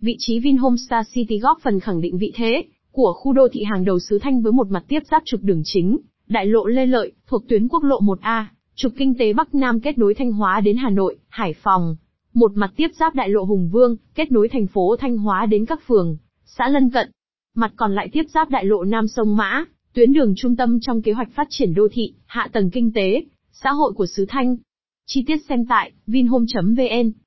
Vị trí Vinhome Star City góp phần khẳng định vị thế của khu đô thị hàng đầu xứ Thanh với một mặt tiếp giáp trục đường chính, đại lộ Lê Lợi, thuộc tuyến quốc lộ 1A, trục kinh tế Bắc Nam kết nối Thanh Hóa đến Hà Nội, Hải Phòng. Một mặt tiếp giáp đại lộ Hùng Vương, kết nối thành phố Thanh Hóa đến các phường, xã lân cận. Mặt còn lại tiếp giáp đại lộ Nam Sông Mã, tuyến đường trung tâm trong kế hoạch phát triển đô thị, hạ tầng kinh tế, xã hội của xứ Thanh. Chi tiết xem tại vinhome.vn